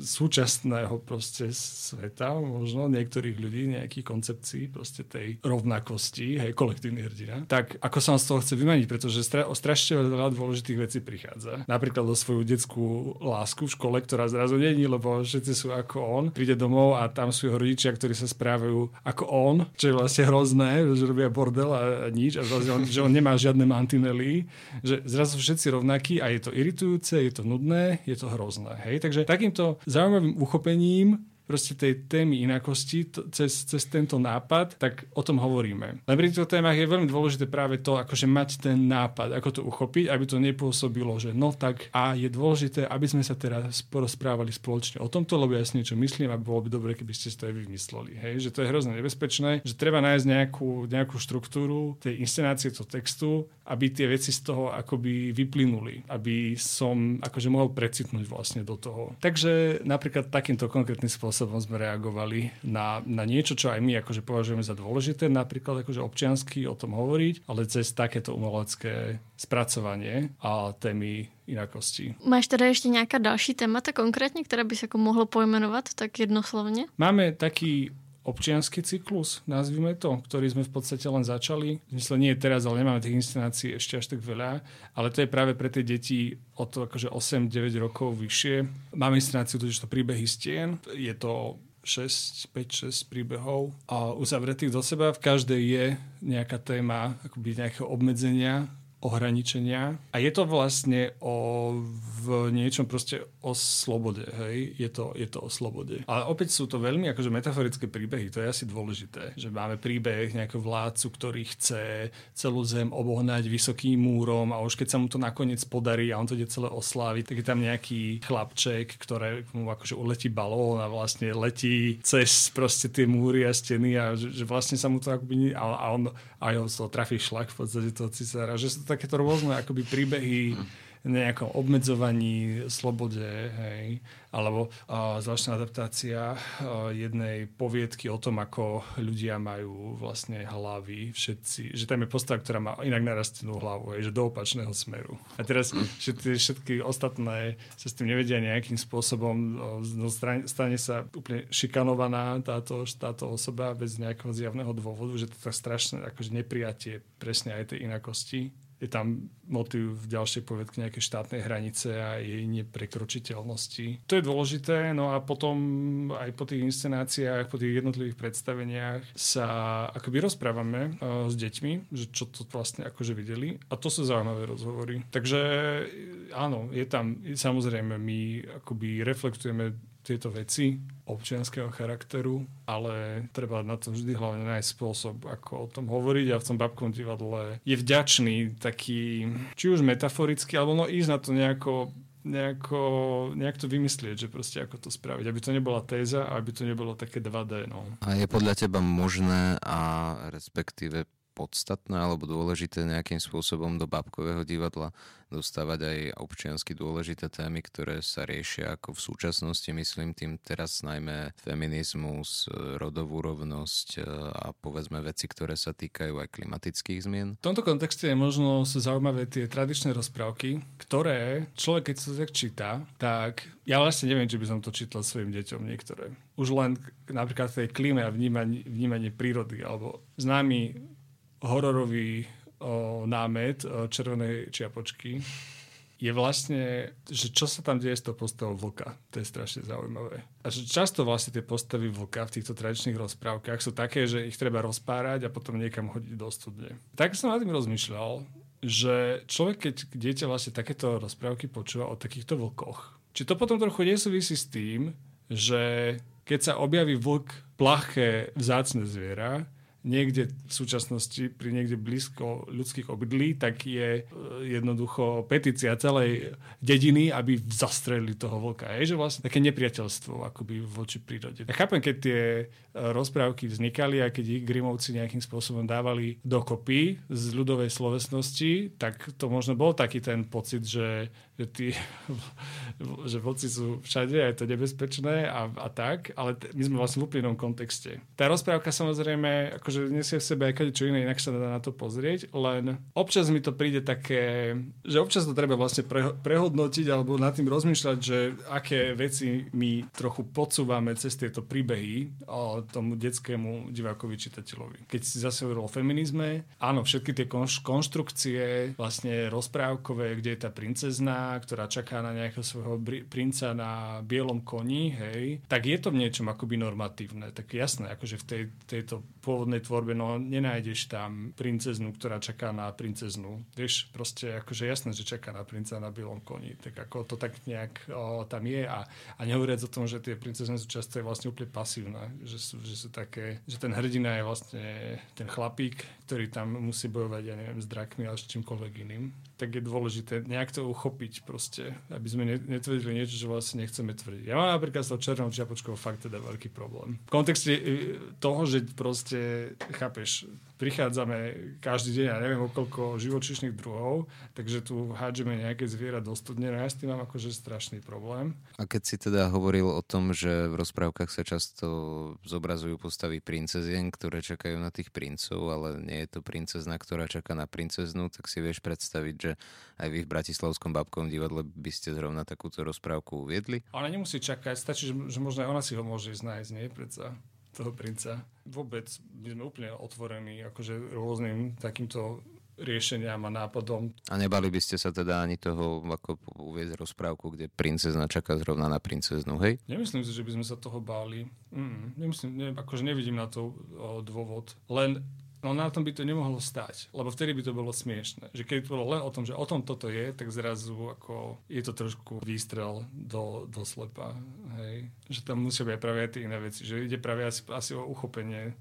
súčasného proste sveta, možno niektorých ľudí, nejakých koncepcií proste tej rovnakosti, hej, kolektívny hrdina, tak ako sa z toho chce vymaniť, pretože stra- o strašne veľa dôležitých vecí prichádza. Napríklad o svoju detskú lásku v škole, ktorá zrazu není, lebo všetci sú ako on. Príde domov a tam sú jeho rodičia, ktorí sa správajú ako on, čo je vlastne hrozné, že robia bordel a, a nič, a vlastne on, že on nemá žiadne mantinely, že zrazu všetci rovnakí a je to iritujúce, je to nudné, je to hrozné. Hej? Takže takýmto zaujímavým uchopením proste tej témy inakosti to, cez, cez tento nápad, tak o tom hovoríme. Len pri týchto témach je veľmi dôležité práve to, akože mať ten nápad, ako to uchopiť, aby to nepôsobilo, že no tak a je dôležité, aby sme sa teraz porozprávali spoločne o tomto, lebo ja si niečo myslím a bolo by dobre, keby ste si to aj vymysleli. Hej? Že to je hrozne nebezpečné, že treba nájsť nejakú, nejakú štruktúru tej inscenácie, toho textu, aby tie veci z toho akoby vyplynuli, aby som akože mohol precitnúť vlastne do toho. Takže napríklad takýmto konkrétnym spôsobom spôsobom sme reagovali na, na niečo, čo aj my akože považujeme za dôležité, napríklad akože občiansky o tom hovoriť, ale cez takéto umelecké spracovanie a témy inakosti. Máš teda ešte nejaká další témata konkrétne, ktorá by sa ako mohlo pojmenovať tak jednoslovne? Máme taký občianský cyklus, nazvime to, ktorý sme v podstate len začali. Myslím, nie teraz, ale nemáme tých inscenácií ešte až tak veľa, ale to je práve pre tie deti od akože 8-9 rokov vyššie. Máme inscenáciu totiž to príbehy stien. Je to 6, 5, 6 príbehov a uzavretých do seba. V každej je nejaká téma akoby nejakého obmedzenia ohraničenia. A je to vlastne o v niečom proste o slobode, hej? Je to, je to o slobode. Ale opäť sú to veľmi akože metaforické príbehy, to je asi dôležité, že máme príbeh nejakého vládcu, ktorý chce celú zem obohnať vysokým múrom a už keď sa mu to nakoniec podarí a on to ide celé osláviť, tak je tam nejaký chlapček, ktoré mu akože uletí balón a vlastne letí cez proste tie múry a steny a že, že vlastne sa mu to akoby, a, a on aj on to trafí šlak v podstate toho cisára, že sú to takéto rôzne akoby príbehy nejakom obmedzovaní, slobode, hej, alebo uh, zvláštna adaptácia uh, jednej poviedky o tom, ako ľudia majú vlastne hlavy všetci, že tam je postava, ktorá má inak narastenú hlavu, hej, že do opačného smeru. A teraz tie všetky ostatné sa s tým nevedia nejakým spôsobom, no, stane sa úplne šikanovaná táto, táto osoba bez nejakého zjavného dôvodu, že to tak strašné akože neprijatie presne aj tej inakosti je tam motiv v ďalšej povedke nejaké štátnej hranice a jej neprekročiteľnosti. To je dôležité, no a potom aj po tých inscenáciách, po tých jednotlivých predstaveniach sa akoby rozprávame uh, s deťmi, že čo to vlastne akože videli a to sú zaujímavé rozhovory. Takže áno, je tam, samozrejme, my akoby reflektujeme tieto veci občianského charakteru, ale treba na to vždy hlavne nájsť spôsob, ako o tom hovoriť a v tom babkom divadle je vďačný taký, či už metaforicky, alebo no ísť na to nejako nejako, nejak to vymyslieť, že proste ako to spraviť, aby to nebola téza a aby to nebolo také 2D. No. A je podľa teba možné a respektíve podstatné alebo dôležité nejakým spôsobom do bábkového divadla dostávať aj občiansky dôležité témy, ktoré sa riešia ako v súčasnosti, myslím tým teraz najmä feminizmus, rodovú rovnosť e, a povedzme veci, ktoré sa týkajú aj klimatických zmien. V tomto kontexte je možno sú zaujímavé tie tradičné rozprávky, ktoré človek, keď sa tak číta, tak ja vlastne neviem, či by som to čítal svojim deťom niektoré. Už len napríklad tej klíme a vnímanie, vnímanie prírody, alebo známy hororový o, námet o, červenej čiapočky je vlastne, že čo sa tam deje s tou postavou vlka. To je strašne zaujímavé. A že často vlastne tie postavy vlka v týchto tradičných rozprávkach sú také, že ich treba rozpárať a potom niekam hodiť do studne. Tak som nad tým rozmýšľal, že človek, keď dieťa vlastne takéto rozprávky počúva o takýchto vlkoch, či to potom trochu nesúvisí s tým, že keď sa objaví vlk plaché vzácne zviera, niekde v súčasnosti pri niekde blízko ľudských obydlí, tak je e, jednoducho petícia celej dediny, aby zastrelili toho vlka. Je, že vlastne také nepriateľstvo akoby voči prírode. Ja chápem, keď tie e, rozprávky vznikali a keď ich Grimovci nejakým spôsobom dávali dokopy z ľudovej slovesnosti, tak to možno bol taký ten pocit, že že, tí, že vlci sú všade a je to nebezpečné a, a tak, ale my sme vlastne v úplnom kontexte. Tá rozprávka samozrejme akože nesie v sebe aj čo iné, inak sa dá na to pozrieť, len občas mi to príde také, že občas to treba vlastne pre, prehodnotiť alebo nad tým rozmýšľať, že aké veci my trochu podsúvame cez tieto príbehy o tomu detskému divákovi čitateľovi. Keď si zase hovoril o feminizme, áno, všetky tie konš- konštrukcie vlastne rozprávkové, kde je tá princezna, ktorá čaká na nejakého svojho princa na bielom koni, hej, tak je to v niečom akoby normatívne. Tak jasné, akože v tej, tejto pôvodnej tvorbe, no nenájdeš tam princeznu, ktorá čaká na princeznu. Vieš, proste akože jasné, že čaká na princa na bielom koni. Tak ako to tak nejak o, tam je a, a nehovoriac o tom, že tie princezny sú často vlastne úplne pasívne, že sú, že sú také, že ten hrdina je vlastne ten chlapík, ktorý tam musí bojovať, ja neviem, s drakmi alebo s čímkoľvek iným tak je dôležité nejak to uchopiť proste, aby sme netvrdili niečo, čo vlastne nechceme tvrdiť. Ja mám napríklad s tou červenou čiapočkou fakt teda veľký problém. V kontexte e, toho, že proste, chápeš, prichádzame každý deň, ja neviem o koľko živočíšnych druhov, takže tu hádžeme nejaké zviera do studne, no ja s tým mám akože strašný problém. A keď si teda hovoril o tom, že v rozprávkach sa často zobrazujú postavy princezien, ktoré čakajú na tých princov, ale nie je to princezna, ktorá čaká na princeznu, tak si vieš predstaviť, že aj vy v Bratislavskom babkom divadle by ste zrovna takúto rozprávku uviedli? Ona nemusí čakať, stačí, že, možno aj ona si ho môže nájsť, nie? Predsa toho princa. Vôbec my sme úplne otvorení akože rôznym takýmto riešeniam a nápadom. A nebali by ste sa teda ani toho, ako uvieť rozprávku, kde princezna čaká zrovna na princeznu, hej? Nemyslím si, že by sme sa toho báli. Mm, nemyslím, ne, akože nevidím na to o, dôvod. Len no na tom by to nemohlo stať, lebo vtedy by to bolo smiešne. Že keď to bolo len o tom, že o tom toto je, tak zrazu ako je to trošku výstrel do, do slepa. Hej? Že tam musia byť práve aj tie iné veci. Že ide práve asi, asi o uchopenie,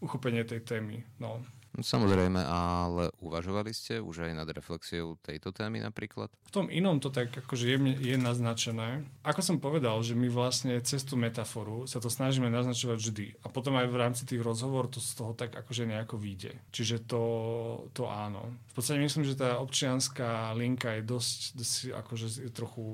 uchopenie tej témy. No. Samozrejme, ale uvažovali ste už aj nad reflexiou tejto témy napríklad? V tom inom to tak akože je, je naznačené. Ako som povedal, že my vlastne cez tú metaforu sa to snažíme naznačovať vždy. A potom aj v rámci tých rozhovorov to z toho tak akože nejako vyjde. Čiže to, to áno. V podstate myslím, že tá občianská linka je dosť, dosť akože je trochu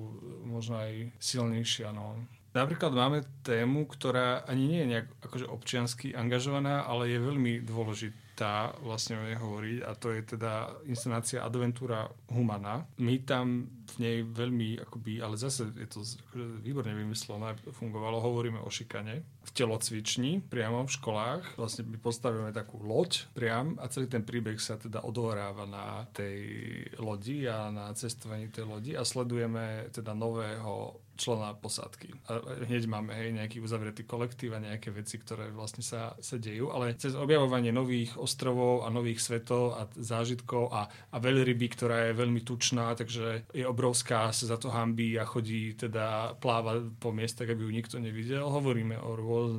možno aj silnejšia. No. Napríklad máme tému, ktorá ani nie je nejak akože občiansky angažovaná, ale je veľmi dôležitá tá vlastne o nej hovoriť a to je teda inscenácia Adventúra Humana. My tam v nej veľmi, akoby, ale zase je to akože výborne vymyslené, fungovalo, hovoríme o šikane v telocvični, priamo v školách. Vlastne my postavíme takú loď priam a celý ten príbeh sa teda odohráva na tej lodi a na cestovaní tej lodi a sledujeme teda nového člena posádky. A hneď máme hej, nejaký uzavretý kolektív a nejaké veci, ktoré vlastne sa, sa dejú, ale cez objavovanie nových ostrovov a nových svetov a zážitkov a, a veľryby, ktorá je veľmi tučná, takže je obrovská, sa za to hambí a chodí, teda pláva po miestach, aby ju nikto nevidel. Hovoríme o rôz,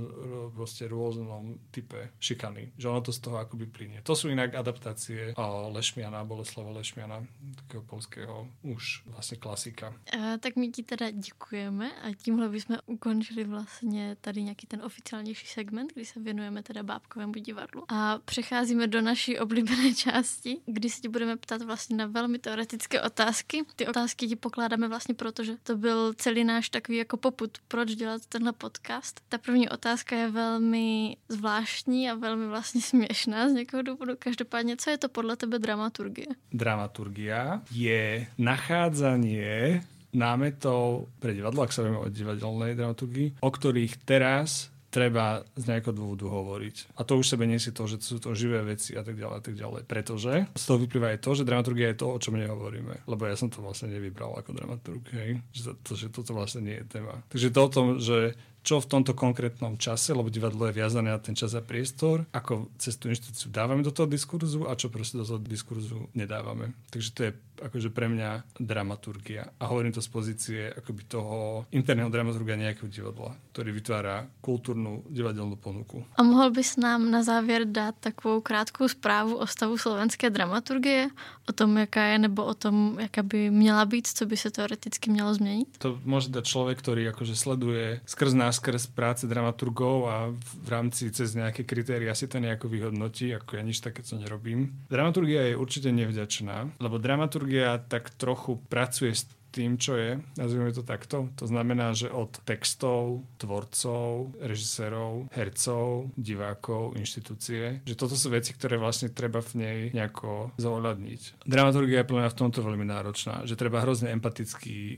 rôznom type šikany, že ono to z toho akoby plinie. To sú inak adaptácie o Lešmiana, Boleslava Lešmiana, takého polského už vlastne klasika. A, tak my ti teda ďakujeme děkujeme a tímhle bychom ukončili vlastně tady nějaký ten oficiálnější segment, kdy se věnujeme teda bábkovému divadlu. A přecházíme do naší oblíbené části, kdy se ti budeme ptát vlastně na velmi teoretické otázky. Ty otázky ti pokládáme vlastně proto, že to byl celý náš takový jako poput, proč dělat tenhle podcast. Ta první otázka je velmi zvláštní a velmi vlastně směšná z někoho důvodu. Každopádně, co je to podle tebe dramaturgie? Dramaturgia je nachádzanie námetov pre divadlo, ak sa vieme o divadelnej dramaturgii, o ktorých teraz treba z nejakého dôvodu hovoriť. A to už sebe nesie to, že sú to živé veci a tak ďalej a tak ďalej. Pretože z toho vyplýva aj to, že dramaturgia je to, o čom nehovoríme. Lebo ja som to vlastne nevybral ako dramaturg, hej? Že, to, že toto vlastne nie je téma. Takže to o tom, že čo v tomto konkrétnom čase, lebo divadlo je viazané na ten čas a priestor, ako cez tú inštitúciu dávame do toho diskurzu a čo proste do toho diskurzu nedávame. Takže to je akože pre mňa dramaturgia. A hovorím to z pozície akoby toho interného dramaturgia nejakého divadla, ktorý vytvára kultúrnu divadelnú ponuku. A mohol bys nám na závěr dát takovou krátkou zprávu o stavu slovenské dramaturgie? O tom, jaká je, nebo o tom, jaká by měla být, co by se teoreticky mělo změnit? To môže dať človek, ktorý akože sleduje skrz náskrz práce dramaturgov a v rámci cez nejaké kritéria si to nejako vyhodnotí, ako ja nič takéto nerobím. Dramaturgia je určite nevďačná, lebo dramaturgia tak trochu pracuje s tým, čo je, nazvime to takto. To znamená, že od textov, tvorcov, režisérov, hercov, divákov, inštitúcie, že toto sú veci, ktoré vlastne treba v nej nejako zohľadniť. Dramaturgia je plná v tomto veľmi náročná, že treba hrozne empaticky e,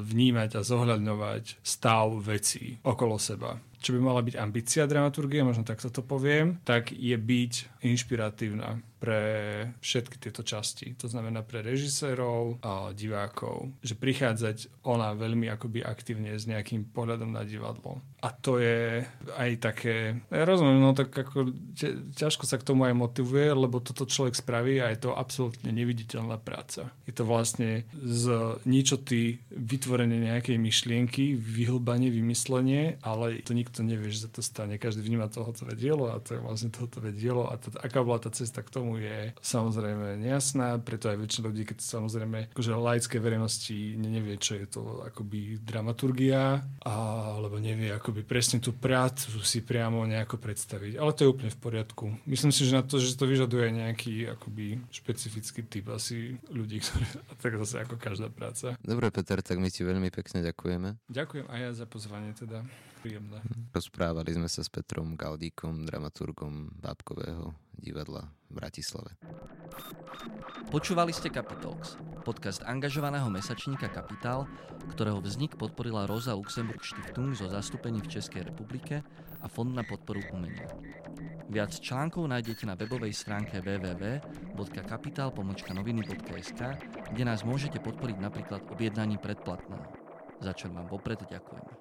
vnímať a zohľadňovať stav vecí okolo seba čo by mala byť ambícia dramaturgie, možno takto to poviem, tak je byť inšpiratívna pre všetky tieto časti. To znamená pre režisérov a divákov. Že prichádzať ona veľmi akoby aktívne s nejakým pohľadom na divadlo. A to je aj také, ja rozumiem, no tak ako ťažko sa k tomu aj motivuje, lebo toto človek spraví a je to absolútne neviditeľná práca. Je to vlastne z ničoty vytvorenie nejakej myšlienky, vyhlbanie, vymyslenie, ale to nikto nevie, že sa to stane. Každý vníma tohotové dielo a to je vlastne tohotové dielo a to, aká bola tá cesta k tomu, tomu je samozrejme nejasná, preto aj väčšina ľudí, keď samozrejme akože laické verejnosti nevie, čo je to akoby dramaturgia, alebo nevie akoby presne tú prácu si priamo nejako predstaviť. Ale to je úplne v poriadku. Myslím si, že na to, že to vyžaduje nejaký akoby špecifický typ asi ľudí, ktorí, tak zase ako každá práca. Dobre, Peter, tak my ti veľmi pekne ďakujeme. Ďakujem aj ja za pozvanie teda. Príjemné. Rozprávali sme sa s Petrom Galdíkom, dramaturgom Bábkového divadla v Bratislave. Počúvali ste Capitalx, podcast angažovaného mesačníka Kapitál, ktorého vznik podporila Rosa Luxemburg Stiftung zo zastúpení v Českej republike a Fond na podporu umenia. Viac článkov nájdete na webovej stránke www.kapital.noviny.sk, kde nás môžete podporiť napríklad objednaním predplatného, za čo vám vopred ďakujeme.